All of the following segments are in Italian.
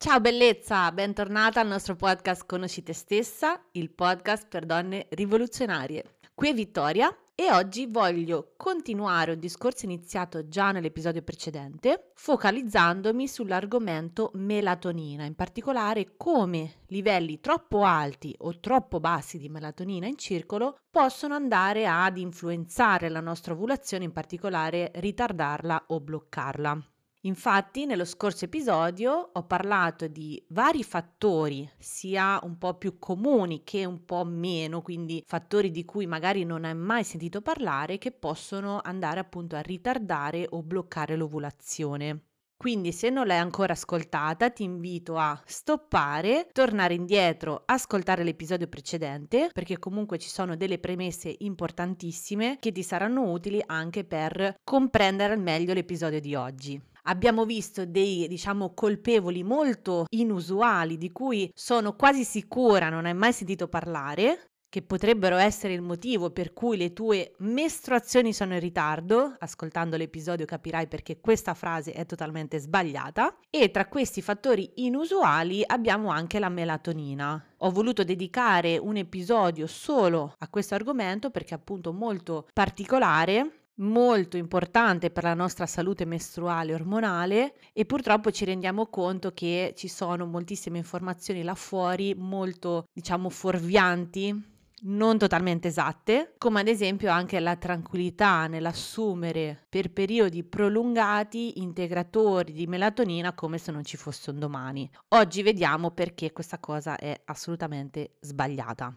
Ciao bellezza, bentornata al nostro podcast Conosci te stessa, il podcast per donne rivoluzionarie. Qui è Vittoria e oggi voglio continuare un discorso iniziato già nell'episodio precedente, focalizzandomi sull'argomento melatonina, in particolare come livelli troppo alti o troppo bassi di melatonina in circolo possono andare ad influenzare la nostra ovulazione, in particolare ritardarla o bloccarla. Infatti, nello scorso episodio ho parlato di vari fattori, sia un po' più comuni che un po' meno, quindi fattori di cui magari non hai mai sentito parlare, che possono andare appunto a ritardare o bloccare l'ovulazione. Quindi se non l'hai ancora ascoltata ti invito a stoppare, tornare indietro, ascoltare l'episodio precedente perché comunque ci sono delle premesse importantissime che ti saranno utili anche per comprendere al meglio l'episodio di oggi. Abbiamo visto dei, diciamo, colpevoli molto inusuali di cui sono quasi sicura non hai mai sentito parlare, che potrebbero essere il motivo per cui le tue mestruazioni sono in ritardo, ascoltando l'episodio capirai perché questa frase è totalmente sbagliata, e tra questi fattori inusuali abbiamo anche la melatonina. Ho voluto dedicare un episodio solo a questo argomento perché è appunto molto particolare molto importante per la nostra salute mestruale e ormonale e purtroppo ci rendiamo conto che ci sono moltissime informazioni là fuori molto diciamo fuorvianti non totalmente esatte, come ad esempio anche la tranquillità nell'assumere per periodi prolungati integratori di melatonina come se non ci fosse un domani. Oggi vediamo perché questa cosa è assolutamente sbagliata.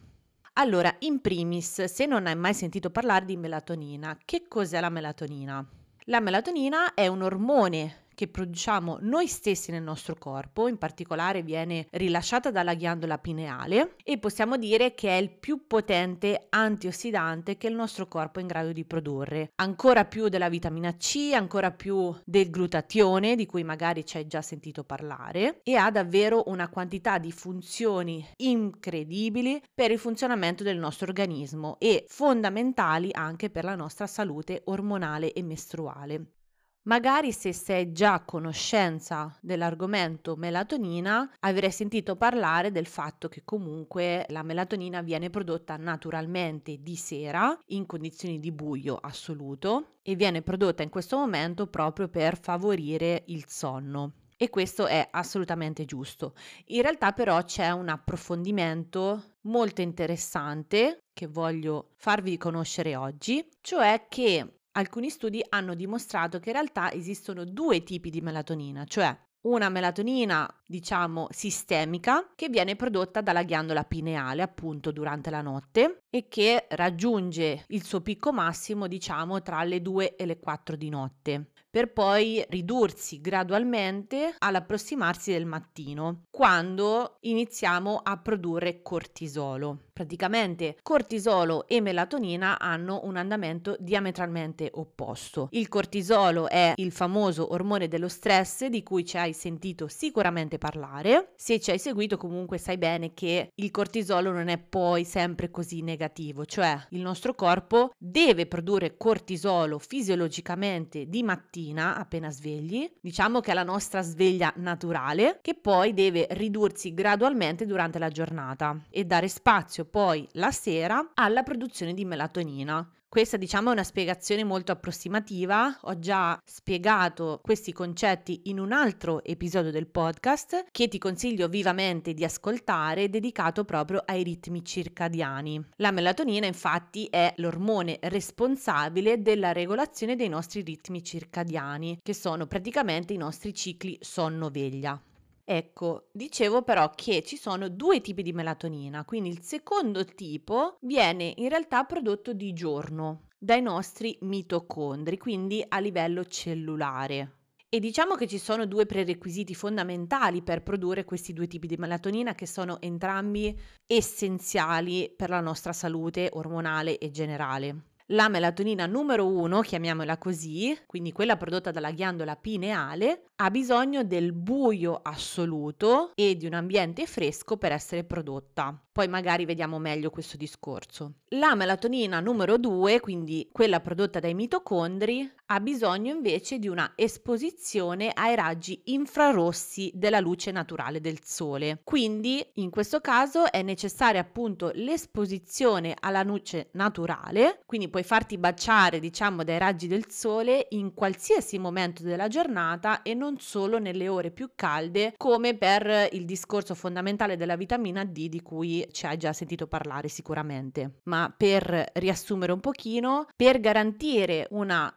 Allora, in primis, se non hai mai sentito parlare di melatonina, che cos'è la melatonina? La melatonina è un ormone che produciamo noi stessi nel nostro corpo, in particolare viene rilasciata dalla ghiandola pineale e possiamo dire che è il più potente antiossidante che il nostro corpo è in grado di produrre, ancora più della vitamina C, ancora più del glutatione di cui magari ci hai già sentito parlare e ha davvero una quantità di funzioni incredibili per il funzionamento del nostro organismo e fondamentali anche per la nostra salute ormonale e mestruale. Magari se sei già a conoscenza dell'argomento melatonina, avrai sentito parlare del fatto che comunque la melatonina viene prodotta naturalmente di sera in condizioni di buio assoluto e viene prodotta in questo momento proprio per favorire il sonno. E questo è assolutamente giusto. In realtà però c'è un approfondimento molto interessante che voglio farvi conoscere oggi, cioè che alcuni studi hanno dimostrato che in realtà esistono due tipi di melatonina, cioè una melatonina, diciamo, sistemica che viene prodotta dalla ghiandola pineale appunto durante la notte e che raggiunge il suo picco massimo, diciamo, tra le 2 e le 4 di notte per poi ridursi gradualmente all'approssimarsi del mattino, quando iniziamo a produrre cortisolo. Praticamente cortisolo e melatonina hanno un andamento diametralmente opposto. Il cortisolo è il famoso ormone dello stress di cui ci hai sentito sicuramente parlare. Se ci hai seguito comunque sai bene che il cortisolo non è poi sempre così negativo, cioè il nostro corpo deve produrre cortisolo fisiologicamente di mattina appena svegli, diciamo che è la nostra sveglia naturale, che poi deve ridursi gradualmente durante la giornata e dare spazio poi la sera alla produzione di melatonina. Questa diciamo è una spiegazione molto approssimativa, ho già spiegato questi concetti in un altro episodio del podcast che ti consiglio vivamente di ascoltare dedicato proprio ai ritmi circadiani. La melatonina infatti è l'ormone responsabile della regolazione dei nostri ritmi circadiani, che sono praticamente i nostri cicli sonno-veglia. Ecco, dicevo però che ci sono due tipi di melatonina, quindi il secondo tipo viene in realtà prodotto di giorno. dai nostri mitocondri, quindi a livello cellulare. E diciamo che ci sono due prerequisiti fondamentali per produrre questi due tipi di melatonina che sono entrambi essenziali per la nostra salute ormonale e generale. La melatonina numero uno, chiamiamola così, quindi quella prodotta dalla ghiandola pineale, ha bisogno del buio assoluto e di un ambiente fresco per essere prodotta. Poi magari vediamo meglio questo discorso. La melatonina numero 2, quindi quella prodotta dai mitocondri, ha bisogno invece di una esposizione ai raggi infrarossi della luce naturale del sole. Quindi in questo caso è necessaria appunto l'esposizione alla luce naturale, quindi puoi farti baciare diciamo dai raggi del sole in qualsiasi momento della giornata e non solo nelle ore più calde, come per il discorso fondamentale della vitamina D di cui ci hai già sentito parlare sicuramente. Ma per riassumere un pochino, per garantire una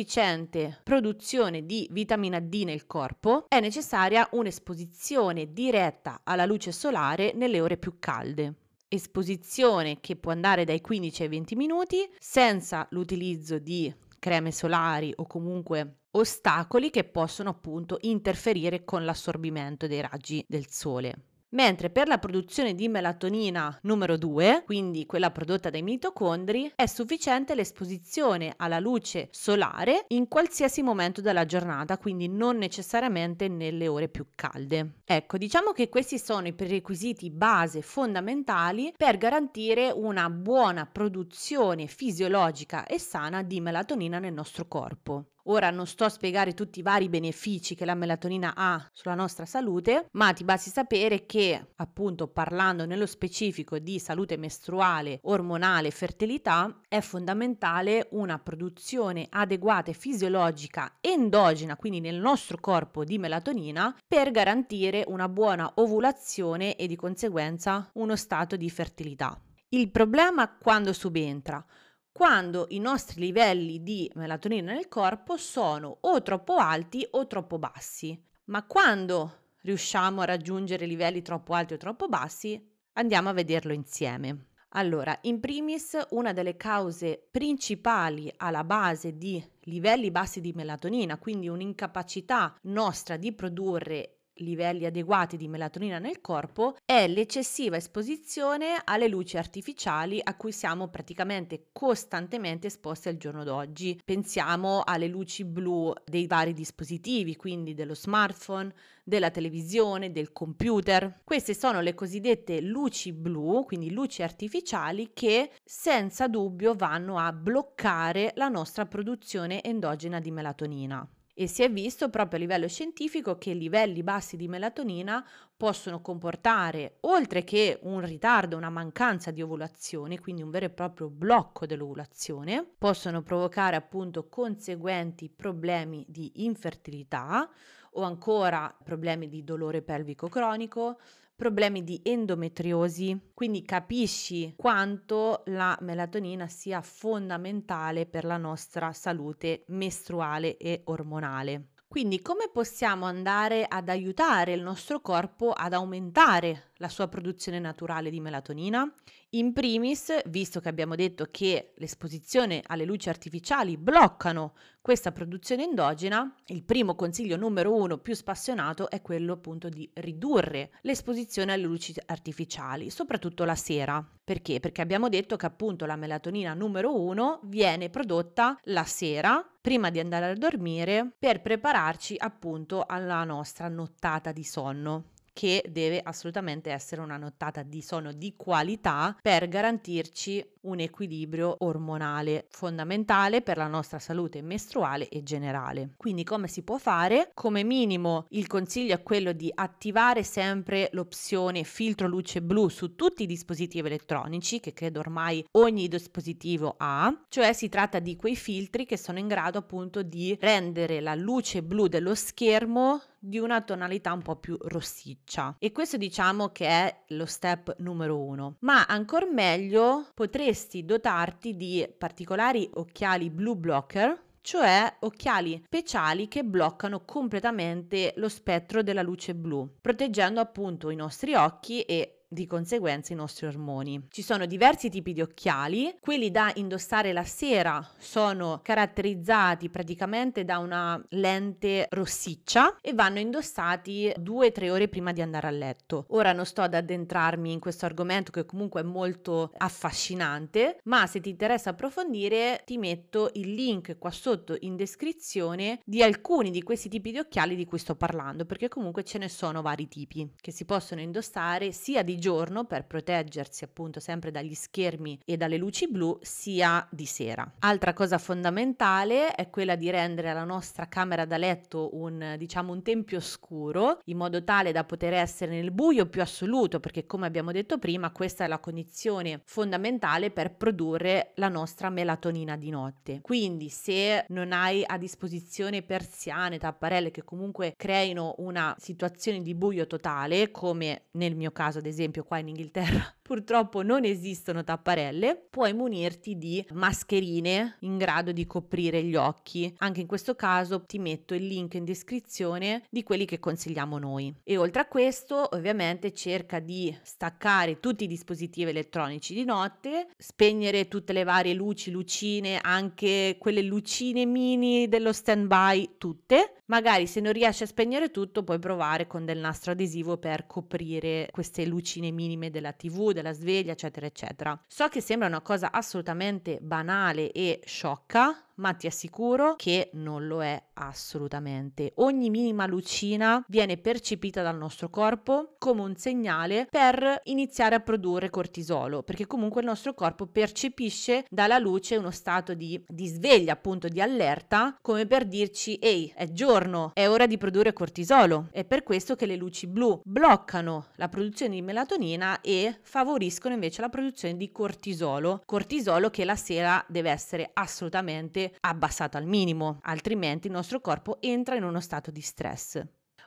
sufficiente produzione di vitamina D nel corpo è necessaria un'esposizione diretta alla luce solare nelle ore più calde esposizione che può andare dai 15 ai 20 minuti senza l'utilizzo di creme solari o comunque ostacoli che possono appunto interferire con l'assorbimento dei raggi del sole. Mentre per la produzione di melatonina numero 2, quindi quella prodotta dai mitocondri, è sufficiente l'esposizione alla luce solare in qualsiasi momento della giornata, quindi non necessariamente nelle ore più calde. Ecco, diciamo che questi sono i prerequisiti base fondamentali per garantire una buona produzione fisiologica e sana di melatonina nel nostro corpo. Ora non sto a spiegare tutti i vari benefici che la melatonina ha sulla nostra salute, ma ti basti sapere che, appunto, parlando nello specifico di salute mestruale, ormonale e fertilità, è fondamentale una produzione adeguata e fisiologica endogena, quindi nel nostro corpo di melatonina, per garantire una buona ovulazione e di conseguenza uno stato di fertilità. Il problema quando subentra? Quando i nostri livelli di melatonina nel corpo sono o troppo alti o troppo bassi. Ma quando riusciamo a raggiungere livelli troppo alti o troppo bassi, andiamo a vederlo insieme. Allora, in primis, una delle cause principali alla base di livelli bassi di melatonina, quindi un'incapacità nostra di produrre livelli adeguati di melatonina nel corpo è l'eccessiva esposizione alle luci artificiali a cui siamo praticamente costantemente esposti al giorno d'oggi. Pensiamo alle luci blu dei vari dispositivi, quindi dello smartphone, della televisione, del computer. Queste sono le cosiddette luci blu, quindi luci artificiali che senza dubbio vanno a bloccare la nostra produzione endogena di melatonina e si è visto proprio a livello scientifico che livelli bassi di melatonina possono comportare, oltre che un ritardo, una mancanza di ovulazione, quindi un vero e proprio blocco dell'ovulazione, possono provocare appunto conseguenti problemi di infertilità o ancora problemi di dolore pelvico cronico, problemi di endometriosi, quindi capisci quanto la melatonina sia fondamentale per la nostra salute mestruale e ormonale. Quindi come possiamo andare ad aiutare il nostro corpo ad aumentare la sua produzione naturale di melatonina? In primis, visto che abbiamo detto che l'esposizione alle luci artificiali bloccano questa produzione endogena, il primo consiglio numero uno più spassionato è quello appunto di ridurre l'esposizione alle luci artificiali, soprattutto la sera. Perché? Perché abbiamo detto che appunto la melatonina numero uno viene prodotta la sera prima di andare a dormire per prepararci appunto alla nostra nottata di sonno che deve assolutamente essere una nottata di sonno di qualità per garantirci un equilibrio ormonale fondamentale per la nostra salute mestruale e generale. Quindi come si può fare? Come minimo il consiglio è quello di attivare sempre l'opzione filtro luce blu su tutti i dispositivi elettronici che credo ormai ogni dispositivo ha, cioè si tratta di quei filtri che sono in grado appunto di rendere la luce blu dello schermo di una tonalità un po' più rossiccia. E questo diciamo che è lo step numero uno. Ma ancora meglio potresti dotarti di particolari occhiali blue blocker cioè occhiali speciali che bloccano completamente lo spettro della luce blu, proteggendo appunto i nostri occhi e di conseguenza i nostri ormoni. Ci sono diversi tipi di occhiali, quelli da indossare la sera sono caratterizzati praticamente da una lente rossiccia e vanno indossati 2-3 ore prima di andare a letto. Ora non sto ad addentrarmi in questo argomento che comunque è molto affascinante, ma se ti interessa approfondire ti metto il link qua sotto in descrizione di alcuni di questi tipi di occhiali di cui sto parlando, perché comunque ce ne sono vari tipi che si possono indossare sia di giorno per proteggersi appunto sempre dagli schermi e dalle luci blu, sia di sera. Altra cosa fondamentale è quella di rendere la nostra camera da letto un diciamo un tempio scuro in modo tale da poter essere nel buio più assoluto, perché come abbiamo detto prima, questa è la condizione fondamentale per produrre la nostra melatonina di notte. Quindi se non hai a disposizione persiane, tapparelle che comunque creino una situazione di buio totale, come nel mio caso ad esempio qua in Inghilterra purtroppo non esistono tapparelle, puoi munirti di mascherine in grado di coprire gli occhi. Anche in questo caso ti metto il link in descrizione di quelli che consigliamo noi. E oltre a questo, ovviamente cerca di staccare tutti i dispositivi elettronici di notte, spegnere tutte le varie luci, lucine, anche quelle lucine mini dello standby, tutte. Magari se non riesci a spegnere tutto, puoi provare con del nastro adesivo per coprire queste lucine minime della TV, della sveglia, eccetera, eccetera. So che sembra una cosa assolutamente banale e sciocca, ma ti assicuro che non lo è assolutamente. Ogni minima lucina viene percepita dal nostro corpo come un segnale per iniziare a produrre cortisolo, perché comunque il nostro corpo percepisce dalla luce uno stato di, di sveglia, appunto di allerta, come per dirci ehi, è giorno, è ora di produrre cortisolo. È per questo che le luci blu bloccano la produzione di melatonina e favoriscono invece la produzione di cortisolo, cortisolo che la sera deve essere assolutamente abbassato al minimo, altrimenti il nostro corpo entra in uno stato di stress.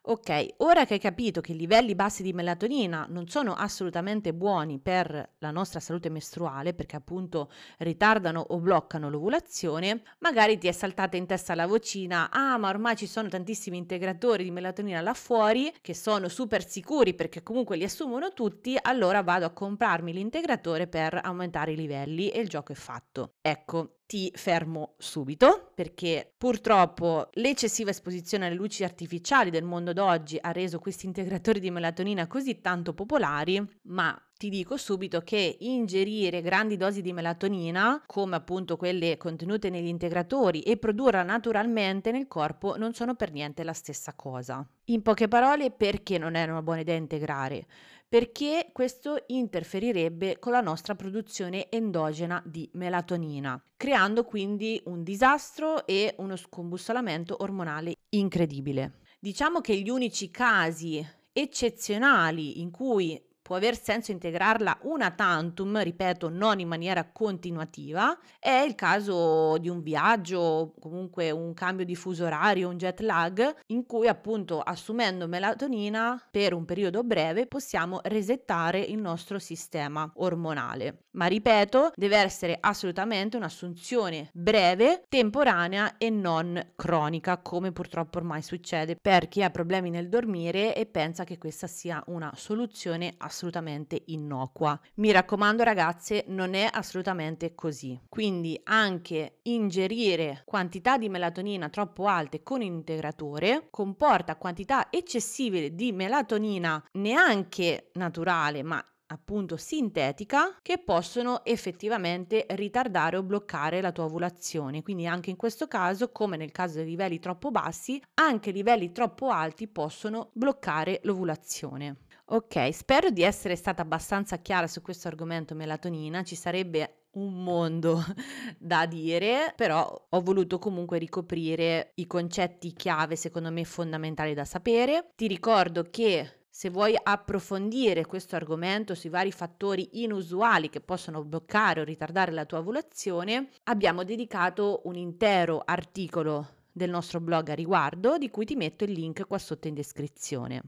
Ok, ora che hai capito che i livelli bassi di melatonina non sono assolutamente buoni per la nostra salute mestruale, perché appunto ritardano o bloccano l'ovulazione, magari ti è saltata in testa la vocina, ah ma ormai ci sono tantissimi integratori di melatonina là fuori che sono super sicuri perché comunque li assumono tutti, allora vado a comprarmi l'integratore per aumentare i livelli e il gioco è fatto. Ecco, ti fermo subito perché purtroppo l'eccessiva esposizione alle luci artificiali del mondo d'oggi ha reso questi integratori di melatonina così tanto popolari, ma ti dico subito che ingerire grandi dosi di melatonina, come appunto quelle contenute negli integratori, e produrla naturalmente nel corpo non sono per niente la stessa cosa. In poche parole, perché non è una buona idea integrare? Perché questo interferirebbe con la nostra produzione endogena di melatonina, creando quindi un disastro e uno scombussolamento ormonale incredibile. Diciamo che gli unici casi eccezionali in cui può aver senso integrarla una tantum, ripeto, non in maniera continuativa, è il caso di un viaggio, comunque un cambio di fuso orario, un jet lag, in cui appunto assumendo melatonina per un periodo breve possiamo resettare il nostro sistema ormonale. Ma ripeto, deve essere assolutamente un'assunzione breve, temporanea e non cronica, come purtroppo ormai succede per chi ha problemi nel dormire e pensa che questa sia una soluzione assolutamente assolutamente innocua. Mi raccomando ragazze, non è assolutamente così. Quindi anche ingerire quantità di melatonina troppo alte con integratore comporta quantità eccessive di melatonina neanche naturale, ma appunto sintetica che possono effettivamente ritardare o bloccare la tua ovulazione. Quindi anche in questo caso, come nel caso dei livelli troppo bassi, anche livelli troppo alti possono bloccare l'ovulazione. Ok, spero di essere stata abbastanza chiara su questo argomento melatonina, ci sarebbe un mondo da dire, però ho voluto comunque ricoprire i concetti chiave secondo me fondamentali da sapere. Ti ricordo che se vuoi approfondire questo argomento sui vari fattori inusuali che possono bloccare o ritardare la tua ovulazione, abbiamo dedicato un intero articolo del nostro blog a riguardo, di cui ti metto il link qua sotto in descrizione.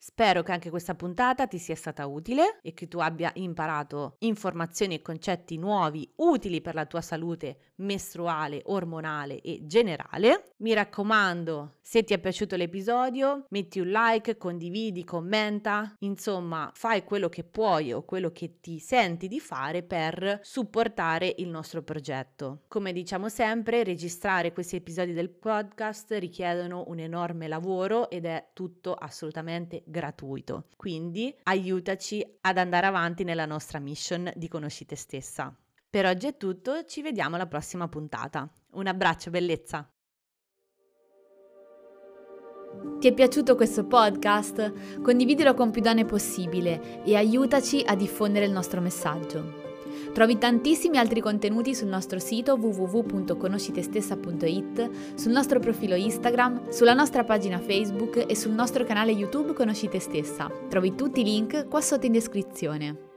Spero che anche questa puntata ti sia stata utile e che tu abbia imparato informazioni e concetti nuovi utili per la tua salute mestruale, ormonale e generale. Mi raccomando, se ti è piaciuto l'episodio, metti un like, condividi, commenta, insomma, fai quello che puoi o quello che ti senti di fare per supportare il nostro progetto. Come diciamo sempre, registrare questi episodi del podcast richiedono un enorme lavoro ed è tutto assolutamente gratuito. Quindi aiutaci ad andare avanti nella nostra mission di Conosci te stessa. Per oggi è tutto, ci vediamo alla prossima puntata. Un abbraccio, bellezza! Ti è piaciuto questo podcast? Condividilo con più donne possibile e aiutaci a diffondere il nostro messaggio. Trovi tantissimi altri contenuti sul nostro sito www.conoscitestessa.it, sul nostro profilo Instagram, sulla nostra pagina Facebook e sul nostro canale YouTube Conosci te stessa. Trovi tutti i link qua sotto in descrizione.